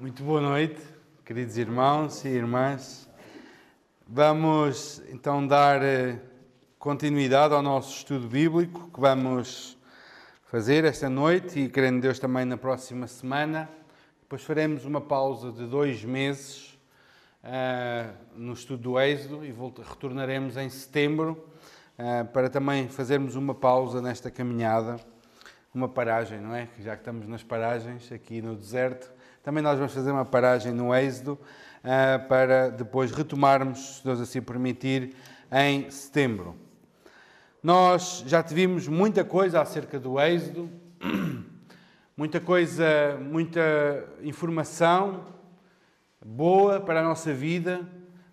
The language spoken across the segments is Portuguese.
Muito boa noite, queridos irmãos e irmãs. Vamos então dar eh, continuidade ao nosso estudo bíblico que vamos fazer esta noite e, querendo Deus, também na próxima semana. Depois faremos uma pausa de dois meses uh, no estudo do Êxodo e retornaremos em setembro uh, para também fazermos uma pausa nesta caminhada, uma paragem, não é? Já que estamos nas paragens aqui no deserto também nós vamos fazer uma paragem no Êxodo uh, para depois retomarmos, se Deus assim permitir, em setembro. Nós já tivemos muita coisa acerca do Êxodo, muita coisa, muita informação boa para a nossa vida,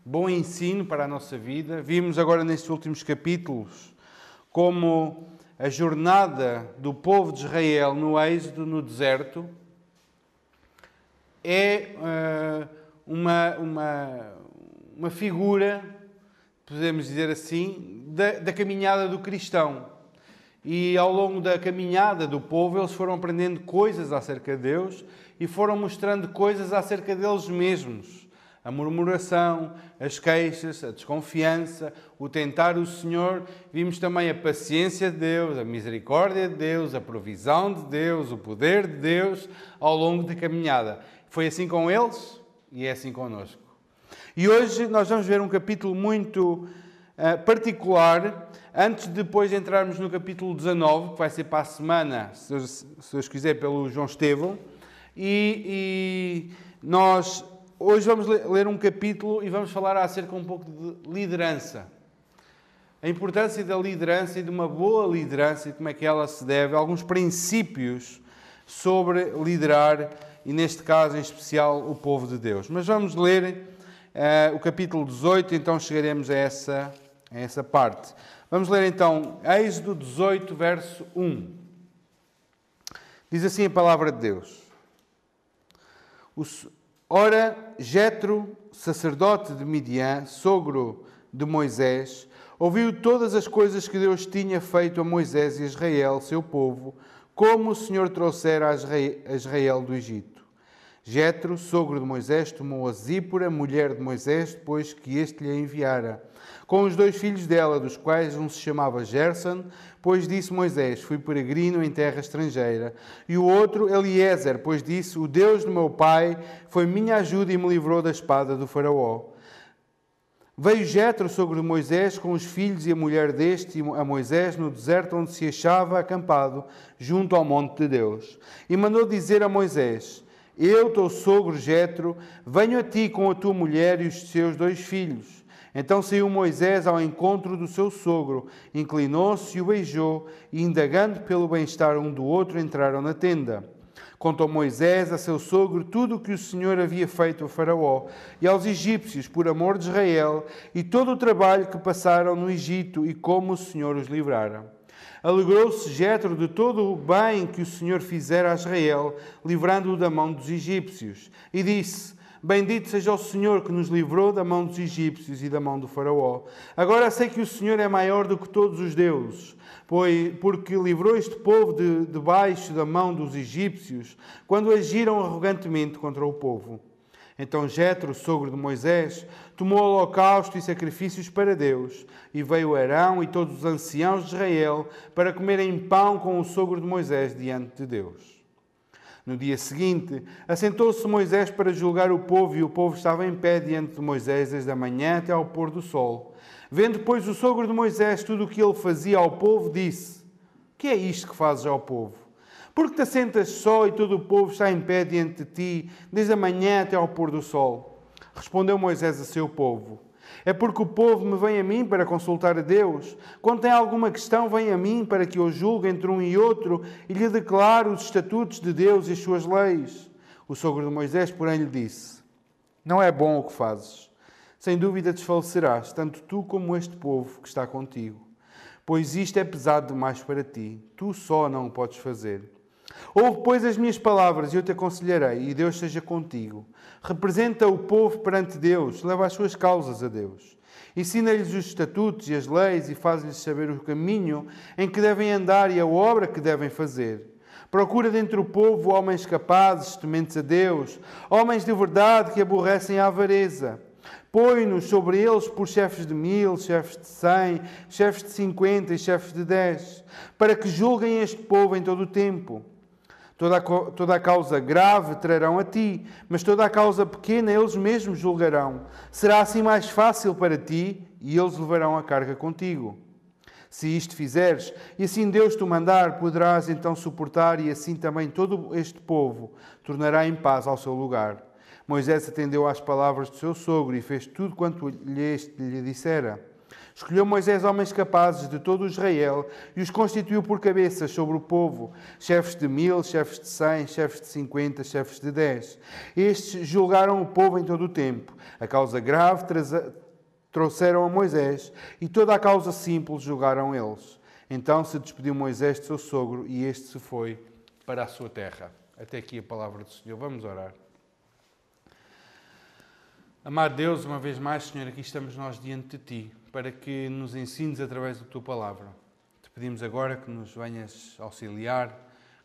bom ensino para a nossa vida. Vimos agora nestes últimos capítulos como a jornada do povo de Israel no Êxodo, no deserto, é uh, uma, uma, uma figura, podemos dizer assim, da, da caminhada do cristão. E ao longo da caminhada do povo, eles foram aprendendo coisas acerca de Deus e foram mostrando coisas acerca deles mesmos. A murmuração, as queixas, a desconfiança, o tentar o Senhor. Vimos também a paciência de Deus, a misericórdia de Deus, a provisão de Deus, o poder de Deus ao longo da caminhada. Foi assim com eles e é assim connosco. E hoje nós vamos ver um capítulo muito uh, particular, antes de depois entrarmos no capítulo 19, que vai ser para a semana, se Deus, se quiser, pelo João Estevão. E, e nós hoje vamos ler um capítulo e vamos falar acerca um pouco de liderança. A importância da liderança e de uma boa liderança e como é que ela se deve, alguns princípios sobre liderar e, neste caso em especial, o povo de Deus. Mas vamos ler uh, o capítulo 18, então chegaremos a essa, a essa parte. Vamos ler então Êxodo 18, verso 1. Diz assim a palavra de Deus. Ora, Jetro, sacerdote de Midian, sogro de Moisés, ouviu todas as coisas que Deus tinha feito a Moisés e Israel, seu povo, como o Senhor trouxera a Israel do Egito. Jetro, sogro de Moisés, tomou a Zípora, mulher de Moisés, depois que este lhe enviara, com os dois filhos dela, dos quais um se chamava Gerson, pois disse Moisés: Fui peregrino em terra estrangeira. E o outro, Eliezer, pois disse: O Deus do meu pai foi minha ajuda e me livrou da espada do Faraó. Veio Jetro, sogro de Moisés, com os filhos e a mulher deste a Moisés no deserto onde se achava acampado, junto ao monte de Deus. E mandou dizer a Moisés: eu, teu sogro Jetro, venho a ti com a tua mulher e os seus dois filhos. Então saiu Moisés ao encontro do seu sogro, inclinou-se e o beijou, e indagando pelo bem-estar um do outro, entraram na tenda. Contou Moisés a seu sogro tudo o que o Senhor havia feito a Faraó e aos egípcios por amor de Israel, e todo o trabalho que passaram no Egito e como o Senhor os livrara. Alegrou-se Jetro de todo o bem que o Senhor fizera a Israel, livrando-o da mão dos egípcios, e disse: Bendito seja o Senhor que nos livrou da mão dos egípcios e da mão do Faraó. Agora sei que o Senhor é maior do que todos os deuses, pois, porque livrou este povo de, debaixo da mão dos egípcios, quando agiram arrogantemente contra o povo. Então Jetro, sogro de Moisés, tomou holocausto e sacrifícios para Deus, e veio Arão e todos os anciãos de Israel para comerem pão com o sogro de Moisés diante de Deus. No dia seguinte, assentou-se Moisés para julgar o povo, e o povo estava em pé diante de Moisés desde a manhã até ao pôr do sol. Vendo, pois, o sogro de Moisés tudo o que ele fazia ao povo, disse: Que é isto que fazes ao povo? Porque te assentas só e todo o povo está em pé diante de ti, desde a manhã até ao pôr do sol? Respondeu Moisés a seu povo: É porque o povo me vem a mim para consultar a Deus. Quando tem alguma questão, vem a mim para que eu julgue entre um e outro e lhe declare os estatutos de Deus e as suas leis. O sogro de Moisés, porém, lhe disse: Não é bom o que fazes. Sem dúvida desfalecerás, tanto tu como este povo que está contigo. Pois isto é pesado demais para ti, tu só não o podes fazer. Ouve, pois, as minhas palavras e eu te aconselharei, e Deus seja contigo. Representa o povo perante Deus, leva as suas causas a Deus. Ensina-lhes os estatutos e as leis e faz-lhes saber o caminho em que devem andar e a obra que devem fazer. Procura dentre o povo homens capazes, tementes a Deus, homens de verdade que aborrecem a avareza. Põe-nos sobre eles por chefes de mil, chefes de cem, chefes de cinquenta e chefes de dez, para que julguem este povo em todo o tempo. Toda a, toda a causa grave trarão a ti, mas toda a causa pequena eles mesmos julgarão. Será assim mais fácil para ti e eles levarão a carga contigo. Se isto fizeres, e assim Deus te mandar, poderás então suportar, e assim também todo este povo tornará em paz ao seu lugar. Moisés atendeu às palavras do seu sogro e fez tudo quanto lhe, lhe dissera. Escolheu Moisés homens capazes de todo Israel e os constituiu por cabeças sobre o povo, chefes de mil, chefes de cem, chefes de cinquenta, chefes de dez. Estes julgaram o povo em todo o tempo. A causa grave trouxeram a Moisés e toda a causa simples julgaram eles. Então se despediu Moisés de seu sogro e este se foi para a sua terra. Até aqui a palavra do Senhor. Vamos orar. Amado Deus, uma vez mais, Senhor, aqui estamos nós diante de Ti, para que nos ensines através da Tua palavra. Te pedimos agora que nos venhas auxiliar,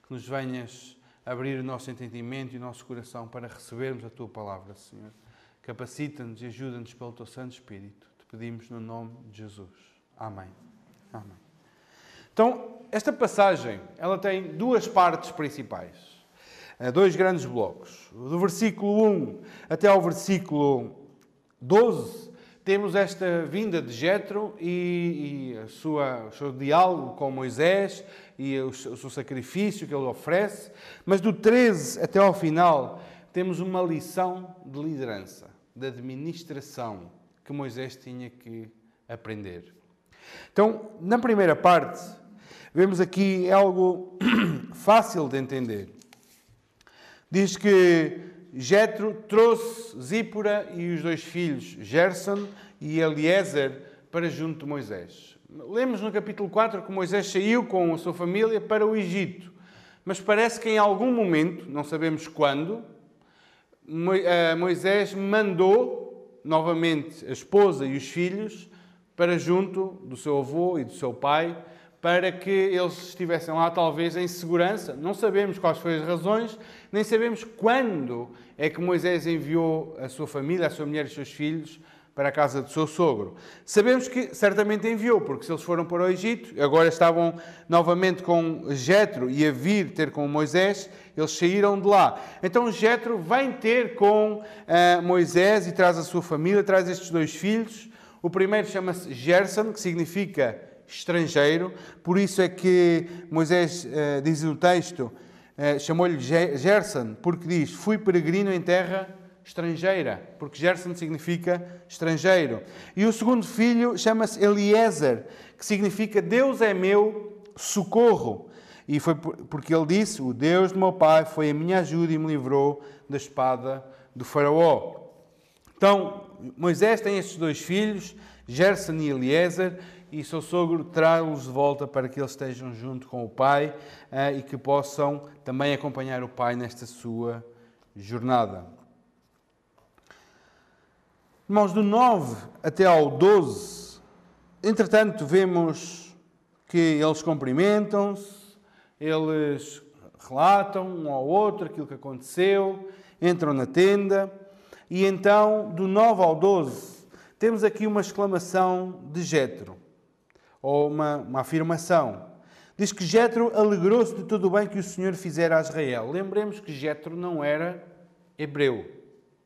que nos venhas abrir o nosso entendimento e o nosso coração para recebermos a Tua palavra, Senhor. Capacita-nos e ajuda-nos pelo Teu Santo Espírito. Te pedimos no nome de Jesus. Amém. Amém. Então, esta passagem, ela tem duas partes principais dois grandes blocos. Do versículo 1 até ao versículo 12, temos esta vinda de Jetro e, e sua, o seu diálogo com Moisés e o, o seu sacrifício que ele oferece. Mas do 13 até ao final, temos uma lição de liderança, de administração que Moisés tinha que aprender. Então, na primeira parte, vemos aqui algo fácil de entender. Diz que Jetro trouxe Zípora e os dois filhos, Gerson e Eliezer, para junto de Moisés. Lemos no capítulo 4 que Moisés saiu com a sua família para o Egito. Mas parece que em algum momento, não sabemos quando, eh, Moisés mandou novamente a esposa e os filhos para junto do seu avô e do seu pai, para que eles estivessem lá, talvez em segurança. Não sabemos quais foram as razões, nem sabemos quando é que Moisés enviou a sua família, a sua mulher e os seus filhos para a casa do seu sogro. Sabemos que certamente enviou, porque se eles foram para o Egito, agora estavam novamente com Jetro e a vir ter com Moisés, eles saíram de lá. Então Jetro vem ter com uh, Moisés e traz a sua família, traz estes dois filhos. O primeiro chama-se Gerson, que significa estrangeiro, por isso é que Moisés uh, diz no texto, uh, chamou-lhe Gerson, porque diz: Fui peregrino em terra estrangeira, porque Gerson significa estrangeiro. E o segundo filho chama-se Eliezer, que significa Deus é meu socorro. E foi porque ele disse: O Deus do meu pai foi a minha ajuda e me livrou da espada do Faraó. Então, Moisés tem estes dois filhos, Gerson e Eliezer, e seu sogro traz-los de volta para que eles estejam junto com o pai eh, e que possam também acompanhar o pai nesta sua jornada. Irmãos, do 9 até ao 12, entretanto, vemos que eles cumprimentam-se, eles relatam um ao outro aquilo que aconteceu, entram na tenda, e então, do 9 ao 12, temos aqui uma exclamação de Jetro ou uma, uma afirmação. Diz que Jetro alegrou-se de tudo o bem que o Senhor fizera a Israel. Lembremos que Jetro não era hebreu.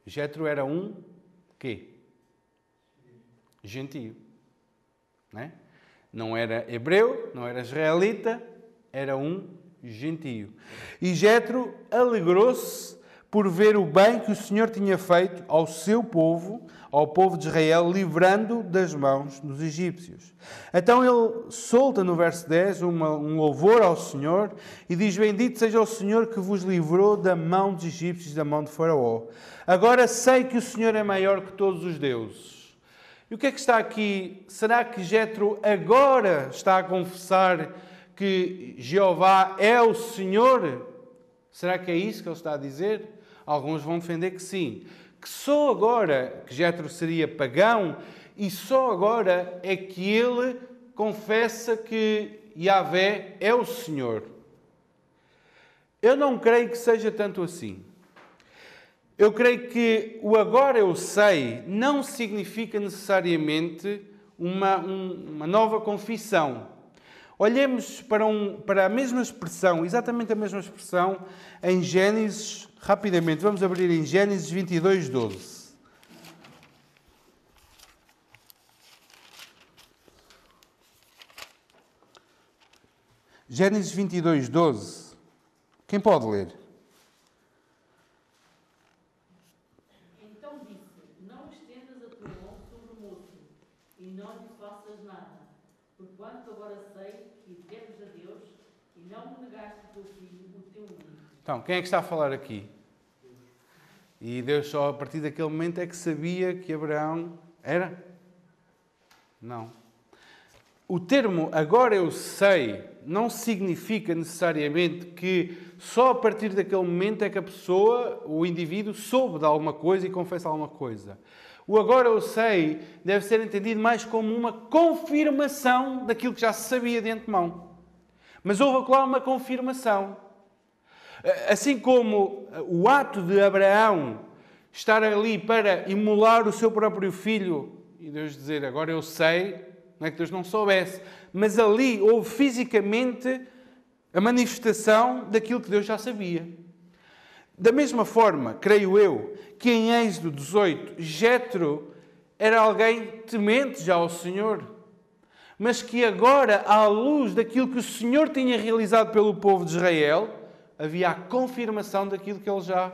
Jetro era um quê? Gentio. Não, é? não era hebreu, não era israelita, era um gentio. E Jetro alegrou-se por ver o bem que o Senhor tinha feito ao seu povo, ao povo de Israel, livrando das mãos dos egípcios. Então ele solta no verso 10 uma, um louvor ao Senhor e diz: Bendito seja o Senhor que vos livrou da mão dos egípcios, da mão de Faraó. Agora sei que o Senhor é maior que todos os deuses. E o que é que está aqui? Será que Jetro agora está a confessar que Jeová é o Senhor? Será que é isso que ele está a dizer? Alguns vão defender que sim. Que só agora que Jetro seria pagão e só agora é que ele confessa que Yahvé é o Senhor. Eu não creio que seja tanto assim. Eu creio que o agora eu sei não significa necessariamente uma, um, uma nova confissão. Olhemos para, um, para a mesma expressão, exatamente a mesma expressão, em Gênesis, rapidamente, vamos abrir em Gênesis 22, 12. Gênesis 22, 12. Quem pode ler? Então disse: Não estendas a tua mão sobre o moço, e não lhe faças nada, porquanto agora sei que deves a Deus, e não me negaste o teu filho, o teu único. Então, quem é que está a falar aqui? E Deus só a partir daquele momento é que sabia que Abraão era? Não. O termo agora eu sei não significa necessariamente que só a partir daquele momento é que a pessoa, o indivíduo, soube de alguma coisa e confessa alguma coisa. O agora eu sei deve ser entendido mais como uma confirmação daquilo que já se sabia de antemão. Mas houve lá uma confirmação. Assim como o ato de Abraão estar ali para imolar o seu próprio filho e Deus dizer agora eu sei, não é que Deus não soubesse, mas ali houve fisicamente a manifestação daquilo que Deus já sabia. Da mesma forma, creio eu, que em Êxodo 18, Jetro era alguém temente já ao Senhor, mas que agora, à luz daquilo que o Senhor tinha realizado pelo povo de Israel, havia a confirmação daquilo que ele já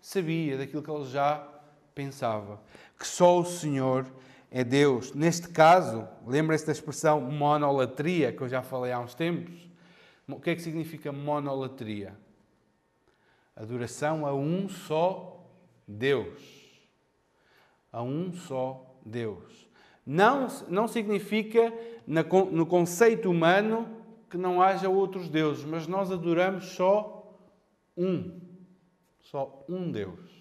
sabia, daquilo que ele já pensava, que só o Senhor é Deus. Neste caso, lembrem-se da expressão monolatria, que eu já falei há uns tempos. O que é que significa monolatria? Adoração a um só Deus. A um só Deus. Não, não significa, no conceito humano, que não haja outros deuses, mas nós adoramos só um. Só um Deus.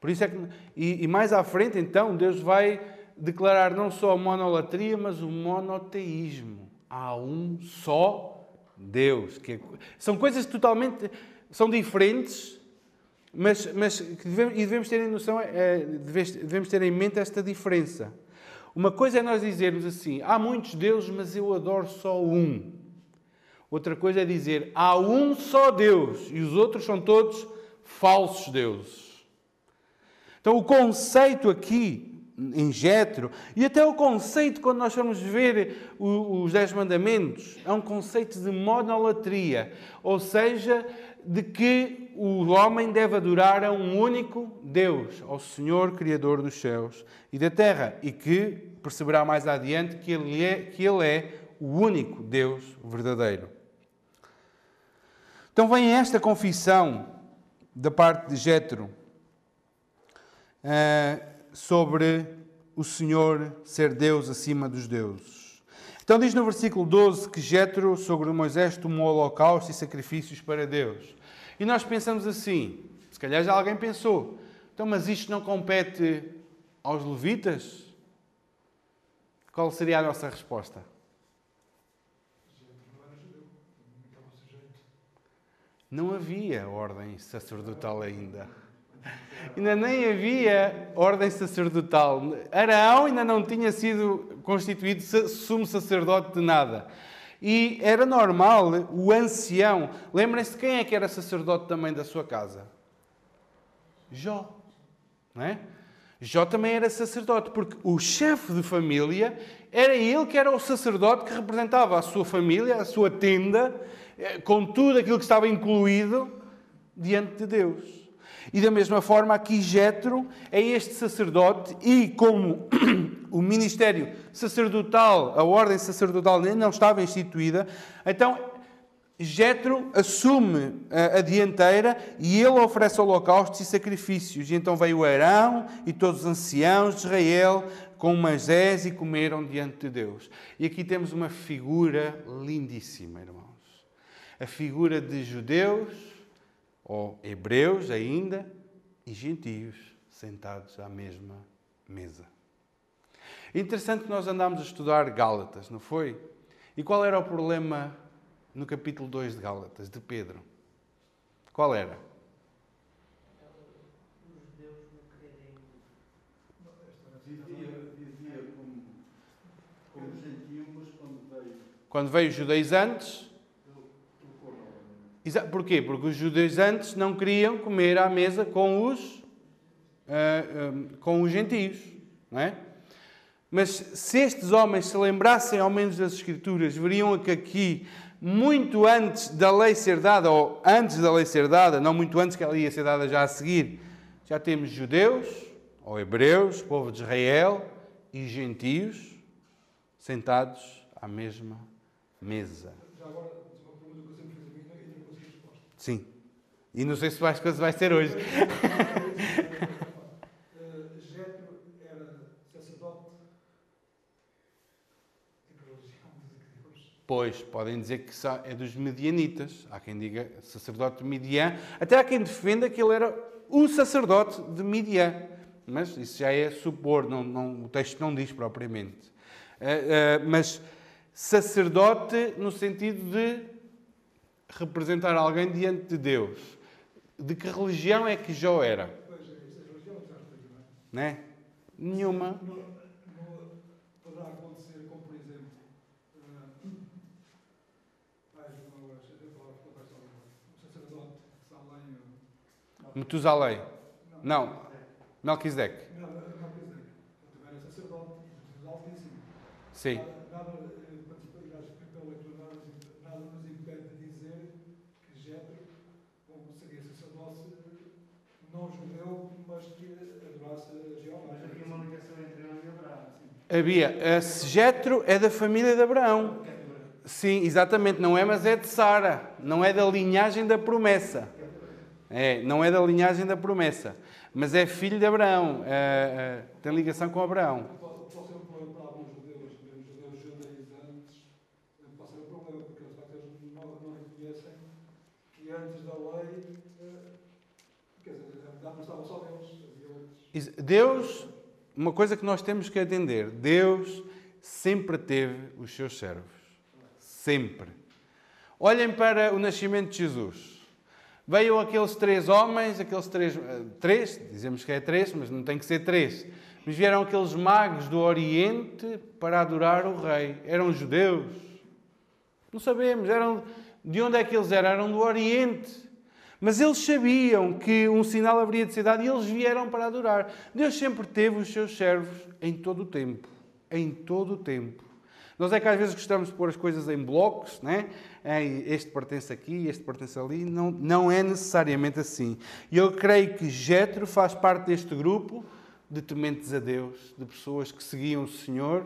Por isso é que, e, e, mais à frente, então, Deus vai declarar não só a monolatria, mas o monoteísmo. Há um só Deus. Que é, são coisas totalmente são diferentes, mas, mas devemos, e devemos ter em noção, é, devemos ter em mente esta diferença. Uma coisa é nós dizermos assim: há muitos deuses, mas eu adoro só um. Outra coisa é dizer: há um só Deus e os outros são todos falsos deuses. Então, o conceito aqui em Jetro, e até o conceito quando nós vamos ver os Dez Mandamentos, é um conceito de monolatria, ou seja, de que o homem deve adorar a um único Deus, ao Senhor Criador dos céus e da terra, e que perceberá mais adiante que Ele é, que ele é o único Deus verdadeiro. Então vem esta confissão da parte de Jetro uh, sobre o Senhor ser Deus acima dos deuses. Então diz no versículo 12 que Jetro sobre Moisés tomou holocaustos e sacrifícios para Deus. E nós pensamos assim, se calhar já alguém pensou, então mas isto não compete aos levitas? Qual seria a nossa resposta? Não havia ordem sacerdotal ainda. Ainda nem havia ordem sacerdotal. Araão ainda não tinha sido constituído sumo sacerdote de nada. E era normal o ancião. Lembrem-se quem é que era sacerdote também da sua casa? Jó. Não é? Jó também era sacerdote, porque o chefe de família era ele que era o sacerdote que representava a sua família, a sua tenda, eh, com tudo aquilo que estava incluído diante de Deus. E da mesma forma, aqui Jetro é este sacerdote, e como o ministério sacerdotal, a ordem sacerdotal não estava instituída, então Jetro assume a, dianteira e ele oferece holocaustos e sacrifícios. E então veio Arão e todos os anciãos de Israel com Moisés e comeram diante de Deus. E aqui temos uma figura lindíssima, irmãos. A figura de judeus ou hebreus ainda, e gentios sentados à mesma mesa. Interessante que nós andámos a estudar Gálatas, não foi? E qual era o problema no capítulo 2 de Gálatas, de Pedro? Qual era? Quando veio, os judaizantes. Porquê? Porque os judaizantes não queriam comer à mesa com os, ah, ah, com os gentios. Não é? Mas se estes homens se lembrassem ao menos das Escrituras, veriam que aqui, muito antes da lei ser dada, ou antes da lei ser dada, não muito antes que ela ia ser dada já a seguir, já temos judeus, ou hebreus, povo de Israel, e gentios sentados à mesma mesa. Resposta. Sim. E não sei se vai, se vai ser hoje. Eh, Jetro era sacerdote de que religião de que Deus? Pois, podem dizer que é dos medianitas. Há quem diga sacerdote de Midian. Até há quem defenda que ele era o sacerdote de Midian. Mas isso já é supor, não, não- o texto não diz propriamente. Eh, eh, mas sacerdote no sentido de representar alguém diante de Deus. De que religião é que Jó era? Pois, esta religião não é? Não é? Nenhuma. Não, não poderá acontecer como, por exemplo, eh, ai, não, agora, eu vou falar contar a história agora. um sacerdote que está lá em... Metusalém. Não, Não. Melquisedeque. Não, não, não, quer dizer, ele também era sacerdote e dos altíssimos. Sim. Nada, nada, eh, quando se- acho que pela leitura, nada, nos- nada nos impede de dizer que Jetro, como seria sacerdote não judeu, mas que adorasse a Jeová. Mas havia uma ligação entre ele e Abraão. Sim. Havia. A Jetro é da família de Abraão. Sim, exatamente. Não é, mas é de Sara. Não é da linhagem da promessa. É, não é da linhagem da promessa. Mas é filho de Abraão. É, é, tem ligação com Abraão. Pode, pode ser problema para alguns judeus, mesmo judeus judaizantes, pode ser problema, porque eles, de facto, eles não, não reconhecem que antes da lei, quer dizer, a não estava só Deus, havia outros. Is- Deus, uma coisa que nós temos que atender: Deus sempre teve os seus servos. Sempre. Olhem para o nascimento de Jesus. Veio aqueles três homens, aqueles três, eh, três, dizemos que é três, mas não tem que ser três. Mas vieram aqueles magos do Oriente para adorar o rei. Eram judeus. Não sabemos, eram de onde é que eles eram? Eram do Oriente. Mas eles sabiam que um sinal haveria de ser dado e eles vieram para adorar. Deus sempre teve os seus servos em todo o tempo. Em todo o tempo. Nós é que às vezes gostamos de pôr as coisas em blocos, né? Em Este pertence aqui, este pertence ali. Não, não é necessariamente assim. E eu creio que Jetro faz parte deste grupo de tementes a Deus, de pessoas que seguiam o Senhor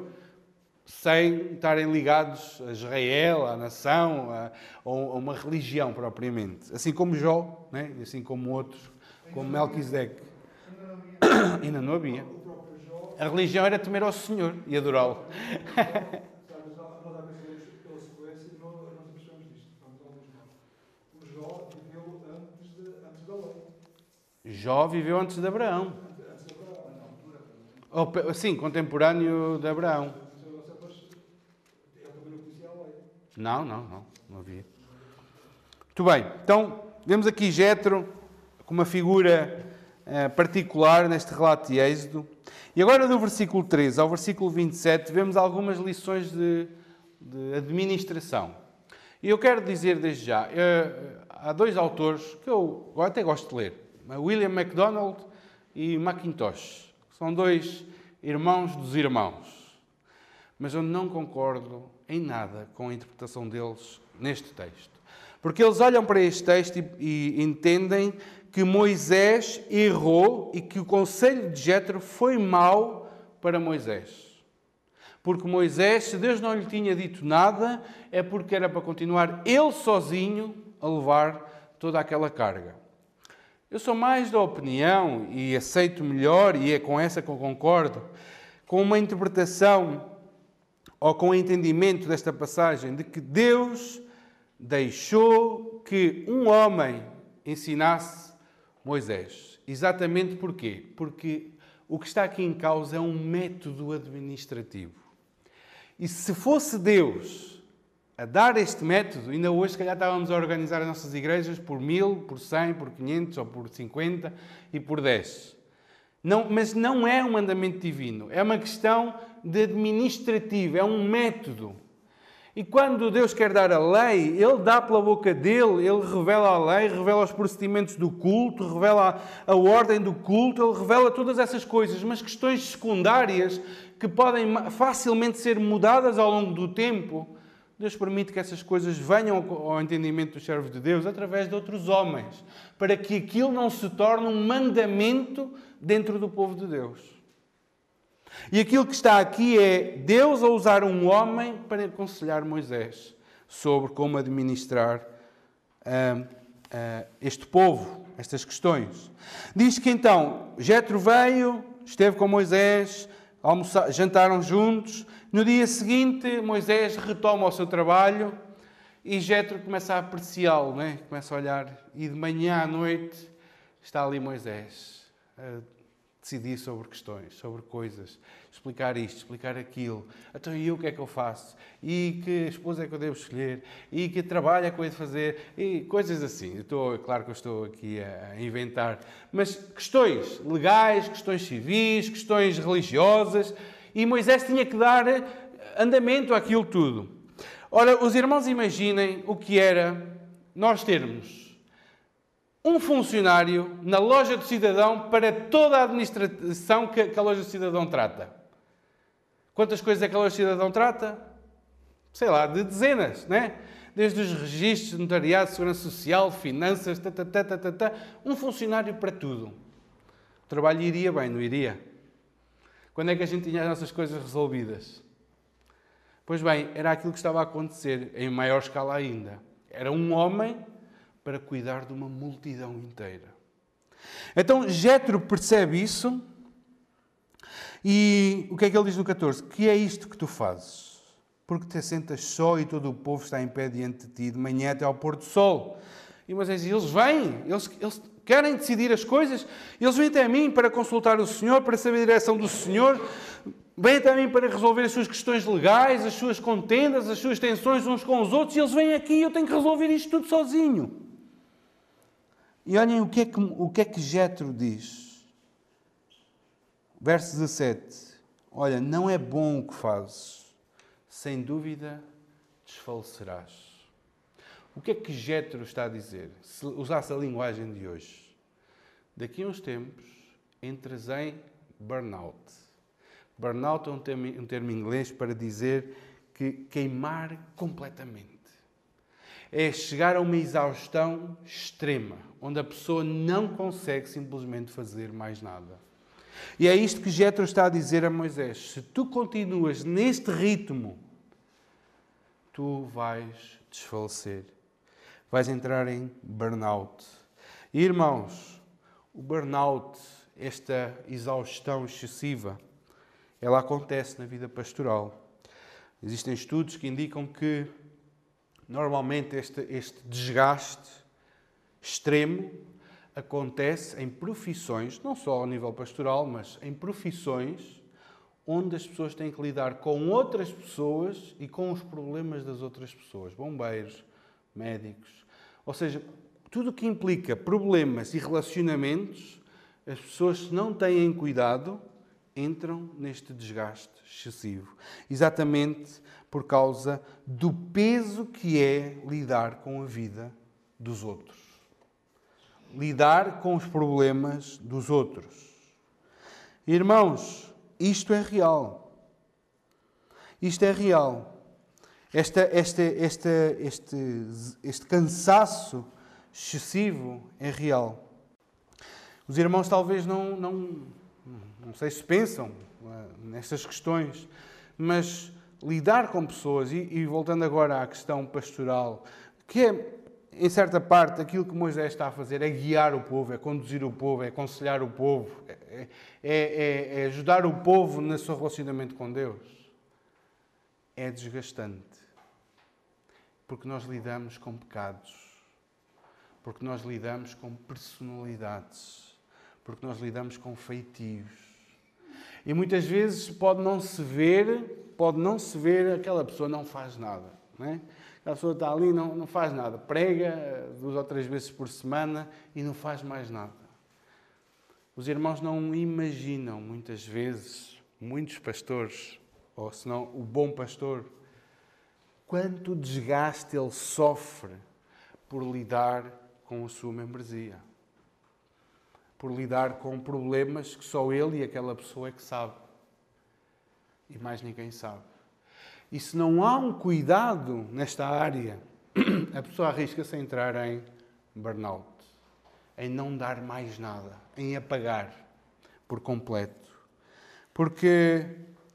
sem estarem ligados a Israel, à nação, a, a uma religião propriamente. Assim como Jó, né? assim como outros, como Melquisedeque. Ainda não havia. A religião era temer ao Senhor e adorá-lo. sabe, nós às vezes pela sequência não, não percebemos disto, vamos ao Jó. O Jó viveu antes, de, antes da lei, Jó viveu antes de Abraão. Ou, sim, contemporâneo de Abraão. Não. Não, não, não, havia. Muito bem, então vemos aqui Jetro como uma figura eh, particular neste relato de Êxodo. E agora do versículo 13 ao versículo 27 vemos algumas lições de, de administração. E eu quero dizer desde já, eh, há dois autores que eu até gosto de ler, William MacDonald e Macintosh, são dois irmãos dos irmãos mas eu não concordo em nada com a interpretação deles neste texto. Porque eles olham para este texto e, e entendem que Moisés errou e que o conselho de Jetro foi mau para Moisés. Porque Moisés, se Deus não lhe tinha dito nada, é porque era para continuar ele sozinho a levar toda aquela carga. Eu sou mais da opinião e aceito melhor, e é com essa que eu concordo, com uma interpretação ou com o entendimento desta passagem de que Deus deixou que um homem ensinasse Moisés. Exatamente porquê? Porque o que está aqui em causa é um método administrativo. E se fosse Deus a dar este método, ainda hoje, se calhar, estávamos a organizar as nossas igrejas por mil, por cem, por quinhentos ou por cinquenta e por dez. Não, mas não é um mandamento divino, é uma questão de administrativo, é um método. E quando Deus quer dar a lei, Ele dá pela boca dele, Ele revela a lei, revela os procedimentos do culto, revela a ordem do culto, Ele revela todas essas coisas, mas questões secundárias que podem facilmente ser mudadas ao longo do tempo, Deus permite que essas coisas venham ao entendimento dos servos de Deus através de outros homens, para que aquilo não se torne um mandamento dentro do povo de Deus. E aquilo que está aqui é Deus a usar um homem para aconselhar Moisés sobre como administrar uh, uh, este povo, estas questões. Diz que então Jetro veio, esteve com Moisés, jantaram juntos. No dia seguinte, Moisés retoma o seu trabalho e Jetro começa a apreciá-lo, né? começa a olhar. E de manhã à noite está ali Moisés a decidir sobre questões, sobre coisas, explicar isto, explicar aquilo. Então, e eu o que é que eu faço? E que esposa é que eu devo escolher? E que trabalho é que eu devo fazer? E coisas assim. Eu estou, claro que eu estou aqui a inventar, mas questões legais, questões civis, questões religiosas. E Moisés tinha que dar andamento àquilo tudo. Ora, os irmãos imaginem o que era nós termos um funcionário na loja do cidadão para toda a administração que, a loja do cidadão trata. Quantas coisas é que a loja do cidadão trata? Sei lá, de dezenas, né? Desde os registros, notariado, segurança social, finanças, ta, ta, ta, ta, ta, um funcionário para tudo. O trabalho iria bem, não iria? Quando é que a gente tinha as nossas coisas resolvidas? Pois bem, era aquilo que estava a acontecer, em maior escala ainda. Era um homem para cuidar de uma multidão inteira. Então Jetro percebe isso e o que é que ele diz no 14? Que é isto que tu fazes? Porque te sentas só e todo o povo está em pé diante de ti, de manhã até ao pôr do sol. E Moisés diz: eles vêm, eles, eles querem decidir as coisas, eles vêm até mim para consultar o Senhor, para saber a direção do Senhor, vêm até mim para resolver as suas questões legais, as suas contendas, as suas tensões uns com os outros, e eles vêm aqui e eu tenho que resolver isto tudo sozinho. E olhem o que é que, o que, é que diz. Verso 17. Olha, não é bom o que fazes, sem dúvida desfalecerás. O que é que Jetro está a dizer? Se usasse a linguagem de hoje. Daqui a uns tempos entras em burnout. Burnout é um termo, um termo inglês para dizer que queimar completamente é chegar a uma exaustão extrema, onde a pessoa não consegue simplesmente fazer mais nada. E é isto que Jetro está a dizer a Moisés: se tu continuas neste ritmo, tu vais desfalecer, vais entrar em burnout. E, irmãos, o burnout, esta exaustão excessiva, ela acontece na vida pastoral. Existem estudos que indicam que Normalmente, este, este desgaste extremo acontece em profissões, não só ao nível pastoral, mas em profissões onde as pessoas têm que lidar com outras pessoas e com os problemas das outras pessoas, bombeiros, médicos, ou seja, tudo o que implica problemas e relacionamentos, as pessoas se não têm cuidado entram neste desgaste excessivo. Exatamente por causa do peso que é lidar com a vida dos outros. Lidar com os problemas dos outros. Irmãos, isto é real. Isto é real. Esta, esta, esta, este, este cansaço excessivo é real. Os irmãos talvez não, não, não sei se pensam uh, nestas questões, mas lidar com pessoas, e, e, voltando agora à questão pastoral, que é, em certa parte, aquilo que Moisés está a fazer é guiar o povo, é conduzir o povo, é aconselhar o povo, é, é, é, é ajudar o povo no seu relacionamento com Deus. É desgastante. Porque nós lidamos com pecados, porque nós lidamos com personalidades, porque nós lidamos com feitios e muitas vezes pode não se ver, pode não se ver, aquela pessoa não faz nada. Não é? A pessoa está ali não, não faz nada. Prega eh, duas ou três vezes por semana e não faz mais nada. Os irmãos não imaginam, muitas vezes, muitos pastores, ou senão o bom pastor, quanto desgaste ele sofre por lidar com a sua membresia. Por lidar com problemas que só ele e aquela pessoa é que sabe. E mais ninguém sabe. E se não há um cuidado nesta área, a pessoa arrisca-se a entrar em burnout, em não dar mais nada, em apagar por completo. Porque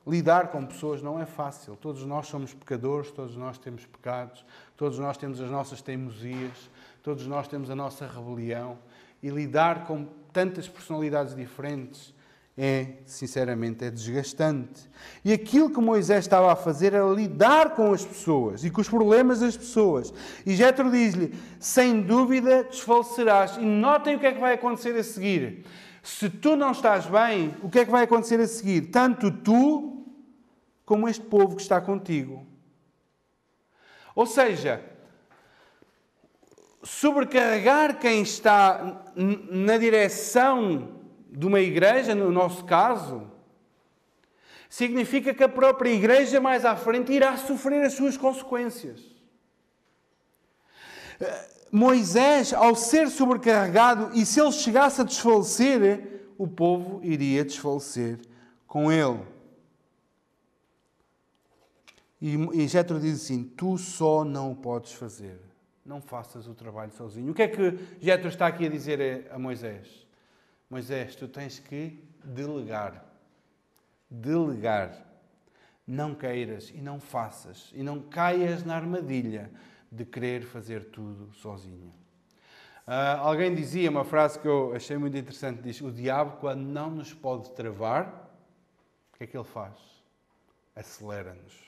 lidar com pessoas não é fácil. Todos nós somos pecadores, todos nós temos pecados, todos nós temos as nossas teimosias, todos nós temos a nossa rebelião. E lidar com tantas personalidades diferentes é, sinceramente, é desgastante. E aquilo que Moisés estava a fazer era lidar com as pessoas e com os problemas das pessoas. E Jetro diz-lhe: sem dúvida desfalecerás. E notem o que é que vai acontecer a seguir. Se tu não estás bem, o que é que vai acontecer a seguir? Tanto tu como este povo que está contigo. Ou seja, sobrecarregar quem está na direção de uma igreja, no nosso caso, significa que a própria igreja mais à frente irá sofrer as suas consequências. Moisés, ao ser sobrecarregado, e se ele chegasse a desfalecer, o povo iria desfalecer com ele. E, e Jetro diz assim: Tu só não o podes fazer. Não faças o trabalho sozinho. O que é que Jetro está aqui a dizer a Moisés? Moisés, tu tens que delegar. Delegar. Não queiras e não faças. E não caias na armadilha de querer fazer tudo sozinho. Uh, alguém dizia uma frase que eu achei muito interessante: diz, O diabo, quando não nos pode travar, o que é que ele faz? Acelera-nos.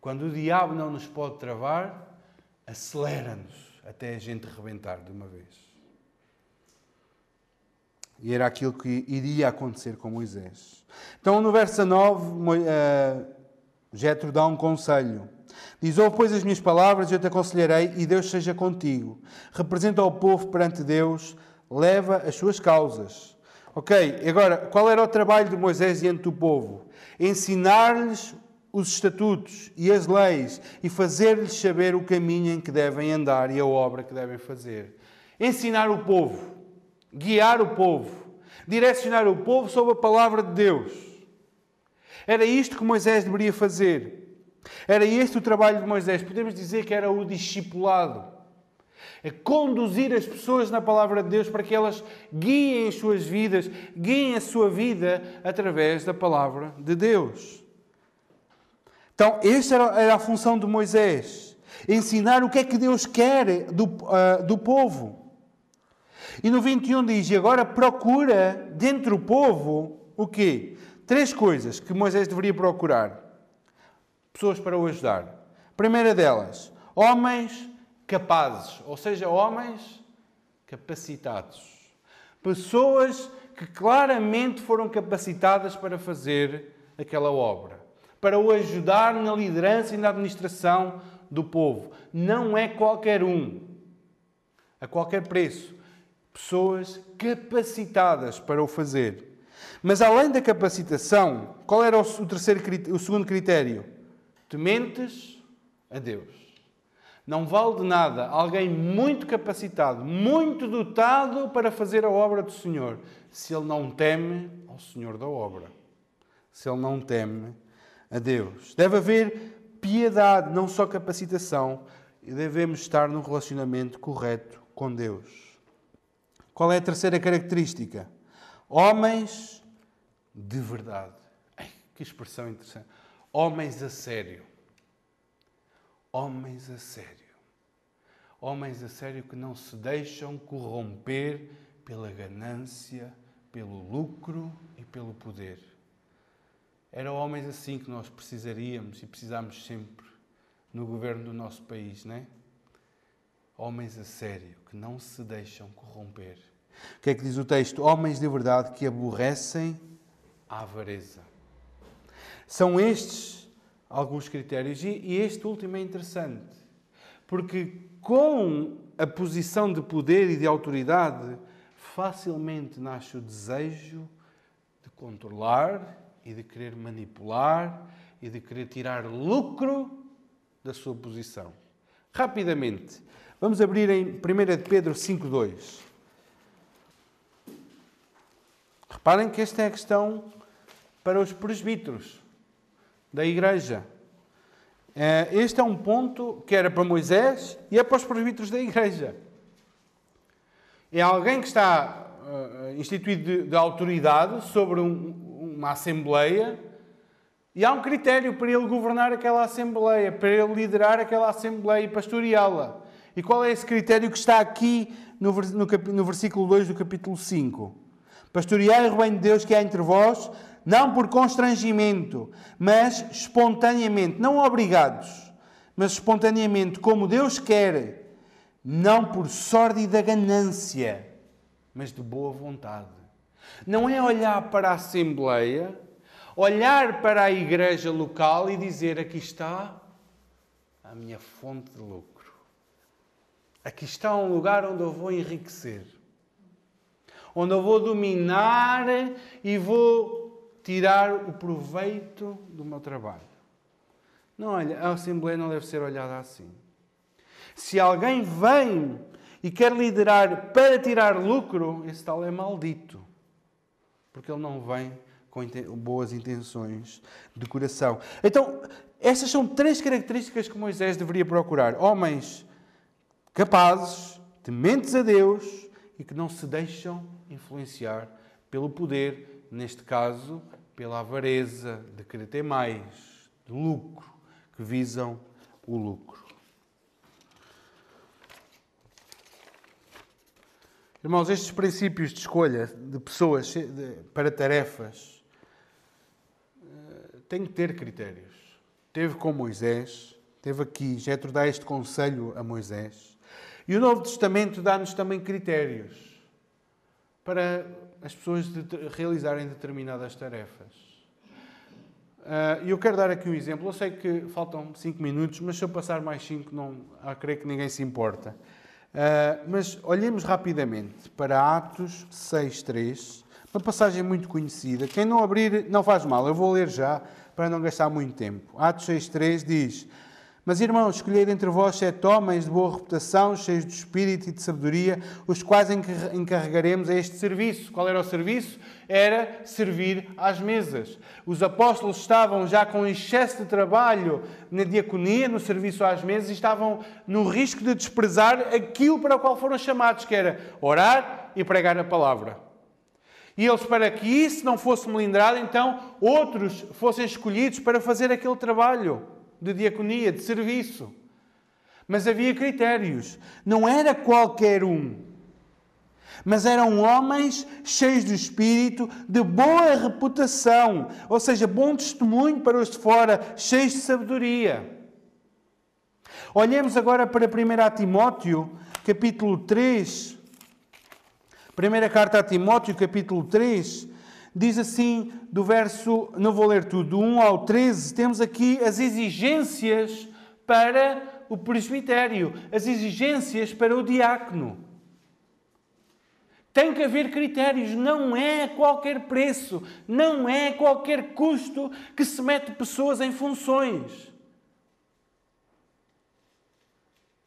Quando o diabo não nos pode travar, acelera-nos até a gente rebentar de uma vez. E era aquilo que iria acontecer com Moisés. Então, no verso 9, uh, Jetro dá um conselho. Diz: Ouve, pois, as minhas palavras, eu te aconselharei, e Deus seja contigo. Representa o povo perante Deus, leva as suas causas. Ok, agora, qual era o trabalho de Moisés diante do povo? Ensinar-lhes os estatutos e as leis e fazer-lhes saber o caminho em que devem andar e a obra que devem fazer. Ensinar o povo guiar o povo, direcionar o povo sob a palavra de Deus. Era isto que Moisés deveria fazer. Era este o trabalho de Moisés. Podemos dizer que era o discipulado. É conduzir as pessoas na palavra de Deus para que elas guiem as suas vidas, guiem a sua vida através da palavra de Deus. Então, esta era a função de Moisés: ensinar o que é que Deus quer do, uh, do povo. E no 21 diz: E agora procura dentro do povo o quê? Três coisas que Moisés deveria procurar: pessoas para o ajudar. primeira delas, homens capazes, ou seja, homens capacitados. Pessoas que claramente foram capacitadas para fazer aquela obra, para o ajudar na liderança e na administração do povo. Não é qualquer um, a qualquer preço pessoas capacitadas para o fazer. Mas além da capacitação, qual era o terceiro o segundo critério? Tementes a Deus. Não vale de nada alguém muito capacitado, muito dotado para fazer a obra do Senhor, se ele não teme ao Senhor da obra. Se ele não teme a Deus. Deve haver piedade, não só capacitação, e devemos estar num relacionamento correto com Deus. Qual é a terceira característica? Homens de verdade. Ai, que expressão interessante. Homens a sério. Homens a sério. Homens a sério que não se deixam corromper pela ganância, pelo lucro e pelo poder. Eram homens assim que nós precisaríamos e precisamos sempre no governo do nosso país, não é? Homens a sério, que não se deixam corromper. O que é que diz o texto? Homens de verdade que aborrecem a avareza. São estes alguns critérios. E este último é interessante, porque com a posição de poder e de autoridade, facilmente nasce o desejo de controlar e de querer manipular e de querer tirar lucro da sua posição. Rapidamente, vamos abrir em 1 Pedro 5,2. Reparem que esta é a questão para os presbíteros da igreja. Eh, este é um ponto que era para Moisés e é para os presbíteros da igreja. É alguém que está uh, instituído de, de, autoridade sobre um, uma assembleia e há um critério para ele governar aquela assembleia, para ele liderar aquela assembleia e pastoreá-la. E qual é esse critério que está aqui no, no, no versículo 2 do capítulo 5? Pastoreai o rebanho de Deus que há entre vós, não por constrangimento, mas espontaneamente, não obrigados, mas espontaneamente, como Deus quer, não por sórdida ganância, mas de boa vontade. Não é olhar para a Assembleia, olhar para a igreja local e dizer: aqui está a minha fonte de lucro. Aqui está um lugar onde eu vou enriquecer, onde eu vou dominar e vou tirar o proveito do meu trabalho. Não, olha, a Assembleia não deve ser olhada assim. Se alguém vem e quer liderar para tirar lucro, esse tal é maldito. Porque ele não vem com boas intenções de coração. Então, estas são três características que Moisés deveria procurar: homens capazes, tementes a Deus e que não se deixam influenciar pelo poder, neste caso, pela avareza de querer ter mais, de lucro, que visam o lucro. Irmãos, estes princípios de escolha de pessoas para tarefas eh, têm que ter critérios. Teve com Moisés, teve aqui, Jetro dá este conselho a Moisés. E o Novo Testamento dá-nos também critérios para as pessoas de realizarem determinadas tarefas. Ah, e eu quero dar aqui um exemplo. Eu sei que faltam 5 minutos, mas se eu passar mais 5, não ah, creio que ninguém se importa. Uh, mas olhemos rapidamente para Atos 6.3, uma passagem muito conhecida. Quem não abrir, não faz mal, eu vou ler já para não gastar muito tempo. Atos 6.3 diz: mas, irmãos, escolhei dentre vós sete homens de boa reputação, cheios de espírito e de sabedoria, os quais encarregaremos a este serviço. Qual era o serviço? Era servir às mesas. Os apóstolos estavam já com excesso de trabalho na diaconia, no serviço às mesas, e estavam no risco de desprezar aquilo para o qual foram chamados, que era orar e pregar a palavra. E eles, para que isso não fosse melindrado, então outros fossem escolhidos para fazer aquele trabalho de diaconia, de serviço. Mas havia critérios. Não era qualquer um. Mas eram homens cheios de espírito, de boa reputação, ou seja, bom testemunho para os de fora, cheios de sabedoria. Olhemos agora para 1 Timóteo, capítulo 3. Primeira carta a Timóteo, capítulo 3, diz assim, do verso, não vou ler tudo, do 1 ao 13, temos aqui as exigências para o presbitério, as exigências para o diácono. Tem que haver critérios, não é qualquer preço, não é qualquer custo que se mete pessoas em funções.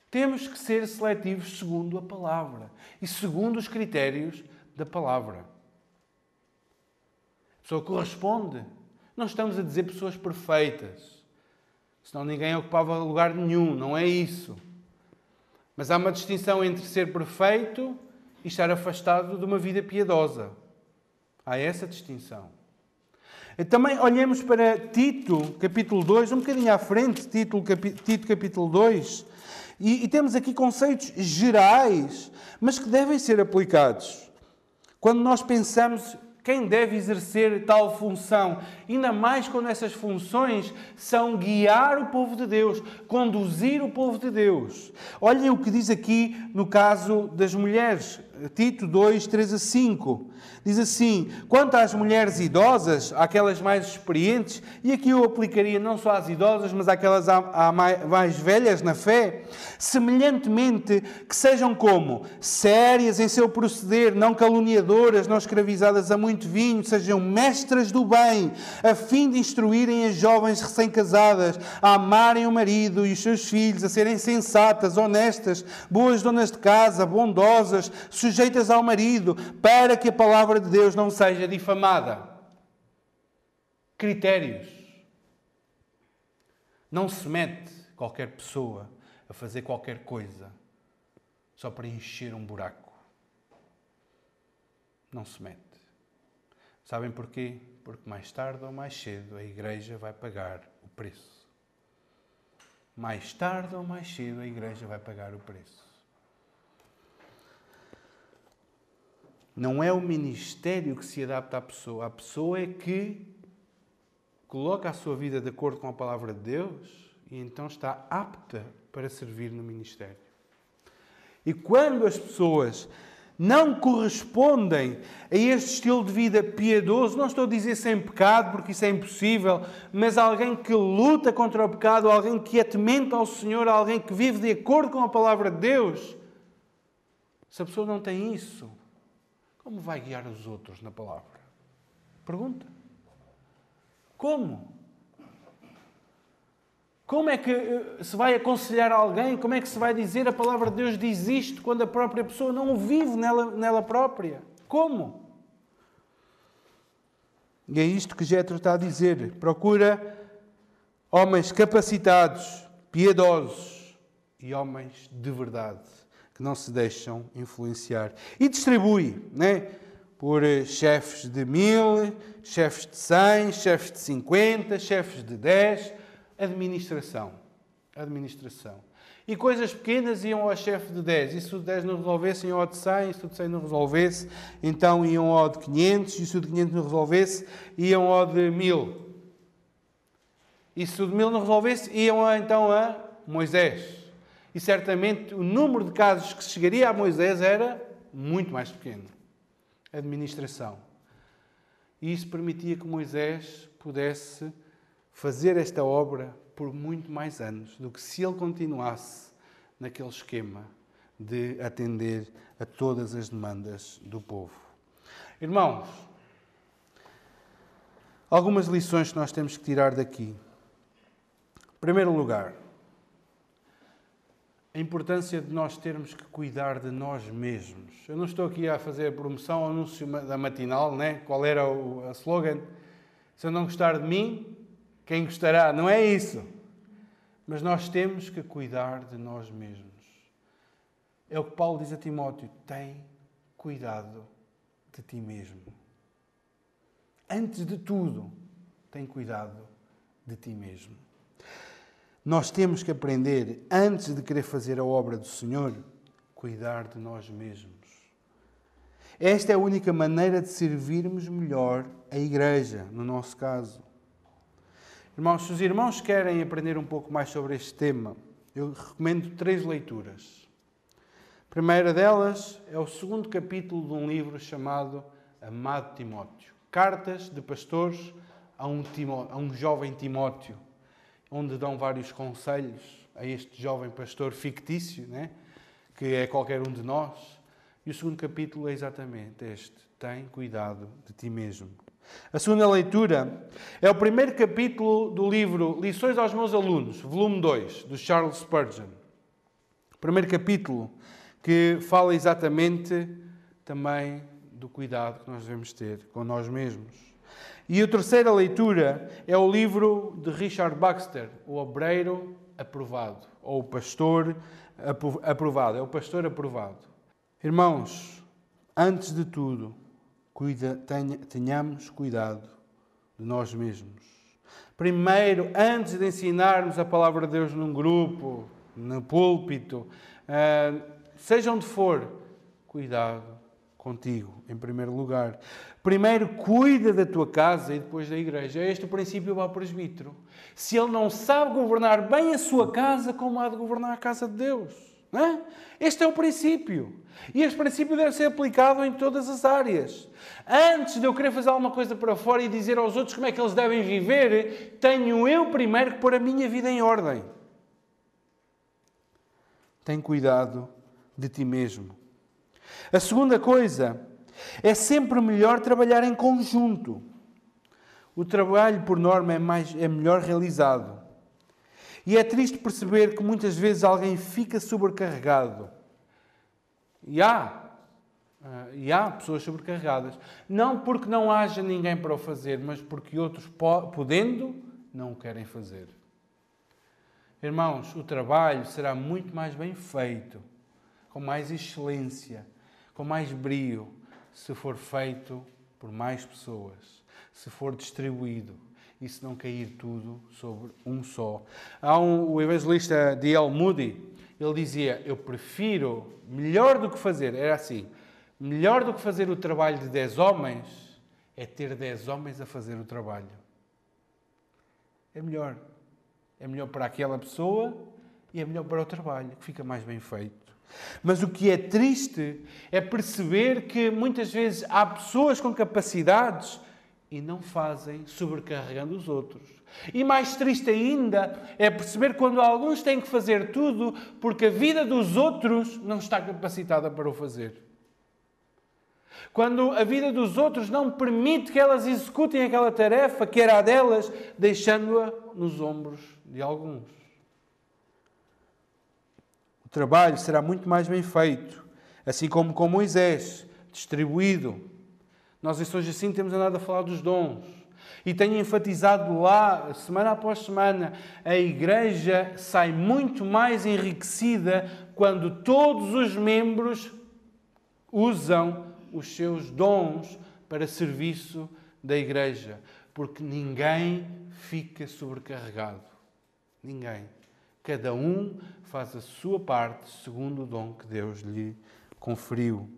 Temos que ser seletivos segundo a palavra e segundo os critérios da palavra pessoa corresponde. Não estamos a dizer pessoas perfeitas, senão ninguém ocupava lugar nenhum, não é isso. Mas há uma distinção entre ser perfeito e estar afastado de uma vida piedosa. Há essa distinção. Também olhemos para Tito, capítulo 2, um bocadinho à frente, Tito, Tito capítulo 2, e, e temos aqui conceitos gerais, mas que devem ser aplicados. Quando nós pensamos quem deve exercer tal função? Ainda mais quando essas funções são guiar o povo de Deus, conduzir o povo de Deus. Olhem o que diz aqui no caso das mulheres. Tito 2, 3 a 5. Diz assim: quanto às mulheres idosas, aquelas mais experientes, e aqui eu aplicaria não só às idosas, mas àquelas mais velhas na fé, semelhantemente que sejam como sérias em seu proceder, não caluniadoras, não escravizadas a muito vinho, sejam mestras do bem, a fim de instruírem as jovens recém-casadas a amarem o marido e os seus filhos, a serem sensatas, honestas, boas donas de casa, bondosas, sujeitas ao marido, para que a palavra de Deus não seja difamada. Critérios. Não se mete qualquer pessoa a fazer qualquer coisa só para encher um buraco. Não se mete. Sabem porquê? Porque mais tarde ou mais cedo a igreja vai pagar o preço. Mais tarde ou mais cedo a igreja vai pagar o preço. Não é o ministério que se adapta à pessoa. A pessoa é que coloca a sua vida de acordo com a palavra de Deus e então está apta para servir no ministério. E quando as pessoas não correspondem a este estilo de vida piedoso, não estou a dizer sem pecado, porque isso é impossível, mas alguém que luta contra o pecado, alguém que é temente ao Senhor, alguém que vive de acordo com a palavra de Deus, se a pessoa não tem isso, como vai guiar os outros na palavra? Pergunta. Como? Como é que eh, se vai aconselhar alguém? Como é que se vai dizer a palavra de Deus diz isto quando a própria pessoa não vive nela, nela própria? Como? E é isto que Jetro está a dizer. Procura homens capacitados, piedosos e homens de verdade que não se deixam influenciar. E distribui, né? Por eh, chefes de mil, chefes de cem, chefes de cinquenta, chefes de dez. Administração. Administração. E coisas pequenas iam ao chefe de 10. E se o de 10 não resolvesse, iam ao de 100. E se o de 100 não resolvesse, então iam ao de 500. E se o de 500 não resolvesse, iam ao de 1000. E se o de 1000 não resolvesse, iam então a Moisés. E certamente o número de casos que chegaria a Moisés era muito mais pequeno. Administração. E isso permitia que Moisés pudesse fazer esta obra por muito mais anos do que se ele continuasse naquele esquema de atender a todas as demandas do povo. Irmãos, algumas lições que nós temos que tirar daqui. Em primeiro lugar, a importância de nós termos que cuidar de nós mesmos. Eu não estou aqui a fazer a promoção, anúncio da matinal, né? qual era o a slogan? Se eu não gostar de mim, quem gostará? Não é isso. Mas nós temos que cuidar de nós mesmos. É o que Paulo diz a Timóteo: tem cuidado de ti mesmo. Antes de tudo, tem cuidado de ti mesmo. Nós temos que aprender, antes de querer fazer a obra do Senhor, cuidar de nós mesmos. Esta é a única maneira de servirmos melhor a Igreja, no nosso caso. Irmãos, se os irmãos querem aprender um pouco mais sobre este tema, eu recomendo três leituras. A primeira delas é o segundo capítulo de um livro chamado Amado Timóteo. Cartas de pastores a um, Timó a um jovem Timóteo onde dão vários conselhos a este jovem pastor fictício, né? que é qualquer um de nós. E o segundo capítulo é exatamente este: tem cuidado de ti mesmo. A segunda leitura é o primeiro capítulo do livro Lições aos Meus Alunos, volume 2, do Charles Spurgeon. O primeiro capítulo que fala exatamente também do cuidado que nós devemos ter com nós mesmos. E a terceira leitura é o livro de Richard Baxter, O Obreiro Aprovado, ou O Pastor Aprovado. É o Pastor Aprovado. Irmãos, antes de tudo, cuida, tenha, tenhamos cuidado de nós mesmos. Primeiro, antes de ensinarmos a palavra de Deus num grupo, no púlpito, uh, seja onde for, cuidado contigo, em primeiro lugar. Primeiro, cuida da tua casa e depois da igreja. É este o princípio do presbítero. Se ele não sabe governar bem a sua casa, como há de governar a casa de Deus? É? Este é o princípio. E este princípio deve ser aplicado em todas as áreas. Antes de eu querer fazer alguma coisa para fora e dizer aos outros como é que eles devem viver, tenho eu primeiro que pôr a minha vida em ordem. Tem cuidado de ti mesmo. A segunda coisa é sempre melhor trabalhar em conjunto. O trabalho, por norma, é, mais, é melhor realizado. E é triste perceber que muitas vezes alguém fica sobrecarregado. E há, eh, e há pessoas sobrecarregadas. Não porque não haja ninguém para o fazer, mas porque outros, podendo, não o querem fazer. Irmãos, o trabalho será muito mais bem feito, com mais excelência, com mais brio, se for feito por mais pessoas, se for distribuído e se não cair tudo sobre um só. Há um, o evangelista D.L. Moody, ele dizia: Eu prefiro, melhor do que fazer, era assim, melhor do que fazer o trabalho de dez homens, é ter dez homens a fazer o trabalho. É melhor. É melhor para aquela pessoa e é melhor para o trabalho, que fica mais bem feito. Mas o que é triste é perceber que muitas vezes há pessoas com capacidades e não fazem, sobrecarregando os outros. E mais triste ainda é perceber quando alguns têm que fazer tudo porque a vida dos outros não está capacitada para o fazer. Quando a vida dos outros não permite que elas executem aquela tarefa que era a delas, deixando-a nos ombros de alguns. Trabalho será muito mais bem feito, assim como com Moisés, distribuído. Nós, São Jacinto, temos andado a falar dos dons. E tenho enfatizado lá, semana após semana, a igreja sai muito mais enriquecida quando todos os membros usam os seus dons para serviço da igreja, porque ninguém fica sobrecarregado. Ninguém. Cada um faz a sua parte segundo o dom que Deus lhe conferiu.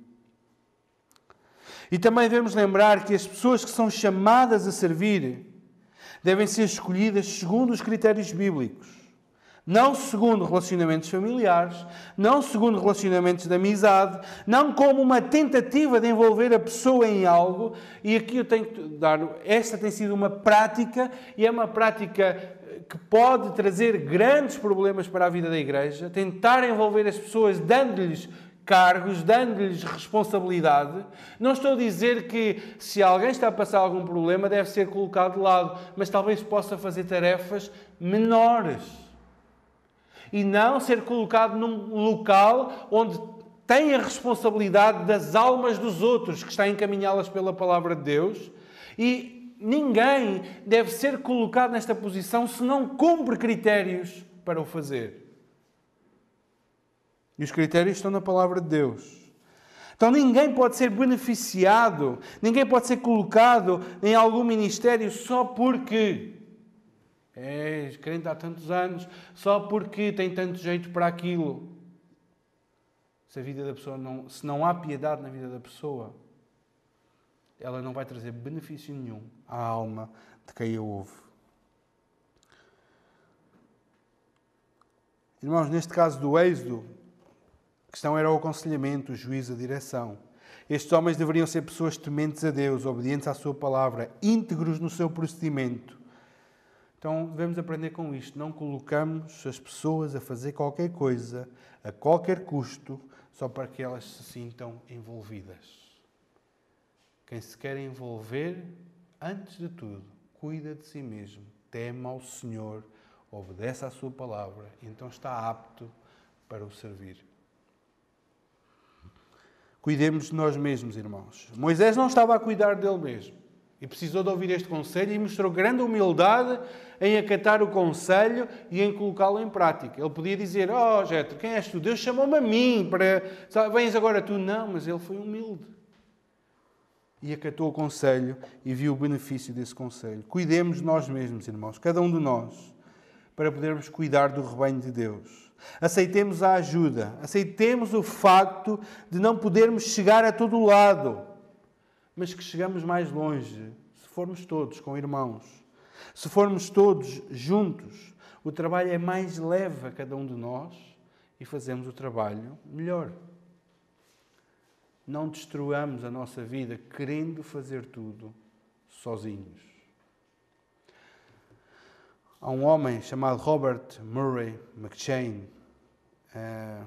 E também devemos lembrar que as pessoas que são chamadas a servir devem ser escolhidas segundo os critérios bíblicos. Não segundo relacionamentos familiares, não segundo relacionamentos de amizade, não como uma tentativa de envolver a pessoa em algo. E aqui eu tenho que dar. Esta tem sido uma prática, e é uma prática que pode trazer grandes problemas para a vida da igreja, tentar envolver as pessoas dando-lhes cargos, dando-lhes responsabilidade. Não estou a dizer que se alguém está a passar algum problema deve ser colocado de lado, mas talvez possa fazer tarefas menores. E não ser colocado num local onde tem a responsabilidade das almas dos outros, que está a encaminhá-las pela palavra de Deus, e ninguém deve ser colocado nesta posição se não cumpre critérios para o fazer. E os critérios estão na palavra de Deus. Então ninguém pode ser beneficiado, ninguém pode ser colocado em algum ministério só porque é crente há tantos anos, só porque tem tanto jeito para aquilo. Se a vida da pessoa não, se não há piedade na vida da pessoa, ela não vai trazer benefício nenhum à alma de quem a ouve. Irmãos, neste caso do Êxodo, a questão era o aconselhamento, o juízo, a direção. Estes homens deveriam ser pessoas tementes a Deus, obedientes à Sua palavra, íntegros no seu procedimento. Então devemos aprender com isto. Não colocamos as pessoas a fazer qualquer coisa, a qualquer custo, só para que elas se sintam envolvidas. Quem se quer envolver, antes de tudo, cuida de si mesmo, teme ao Senhor, obedece à Sua palavra, então está apto para o servir. Cuidemos de nós mesmos, irmãos. Moisés não estava a cuidar dele mesmo e precisou de ouvir este conselho e mostrou grande humildade em acatar o conselho e em colocá-lo em prática. Ele podia dizer: Oh, Jetro, quem és tu? Deus chamou-me a mim para. Vens agora tu? Não, mas ele foi humilde e acatou o conselho e viu o benefício desse conselho. Cuidemos de nós mesmos, irmãos, cada um de nós, para podermos cuidar do rebanho de Deus. Aceitemos a ajuda, aceitemos o facto de não podermos chegar a todo lado, mas que chegamos mais longe se formos todos com irmãos, se formos todos juntos. O trabalho é mais leve a cada um de nós e fazemos o trabalho melhor. Não destruamos a nossa vida querendo fazer tudo sozinhos. Há um homem chamado Robert Murray McChain, eh,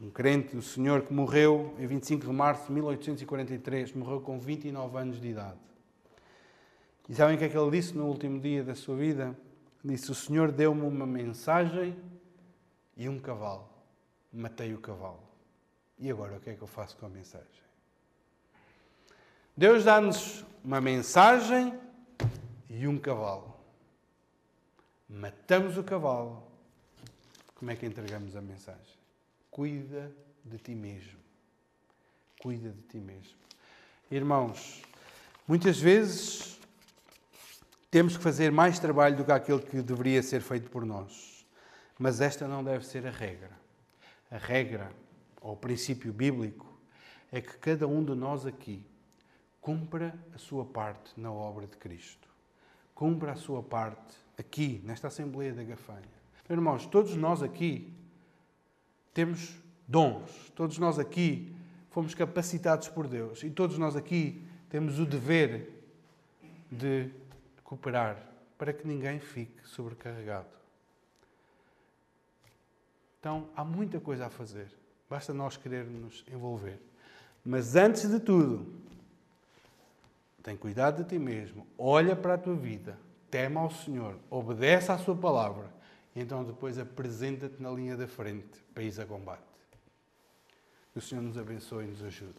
um crente do Senhor que morreu em 25 de março de 1843, morreu com 29 anos de idade. E sabem o que é que ele disse no último dia da sua vida? Disse: O Senhor deu-me uma mensagem e um cavalo. Matei o cavalo. E agora o que é que eu faço com a mensagem? Deus dá-nos uma mensagem e um cavalo. Matamos o cavalo. Como é que entregamos a mensagem? Cuida de ti mesmo. Cuida de ti mesmo. Irmãos, muitas vezes temos que fazer mais trabalho do que aquele que deveria ser feito por nós. Mas esta não deve ser a regra. A regra, ou o princípio bíblico, é que cada um de nós aqui cumpra a sua parte na obra de Cristo. Cumpra a sua parte aqui, nesta Assembleia da Gafanha. Irmãos, todos nós aqui temos dons, todos nós aqui fomos capacitados por Deus e todos nós aqui temos o dever de cooperar para que ninguém fique sobrecarregado. Então, há muita coisa a fazer. Basta nós querer nos envolver. Mas antes de tudo, tem cuidado de ti mesmo, olha para a tua vida, tema ao Senhor, obedece à Sua palavra e então depois apresenta-te na linha da frente ir a combate. Que o Senhor nos abençoe e nos ajude.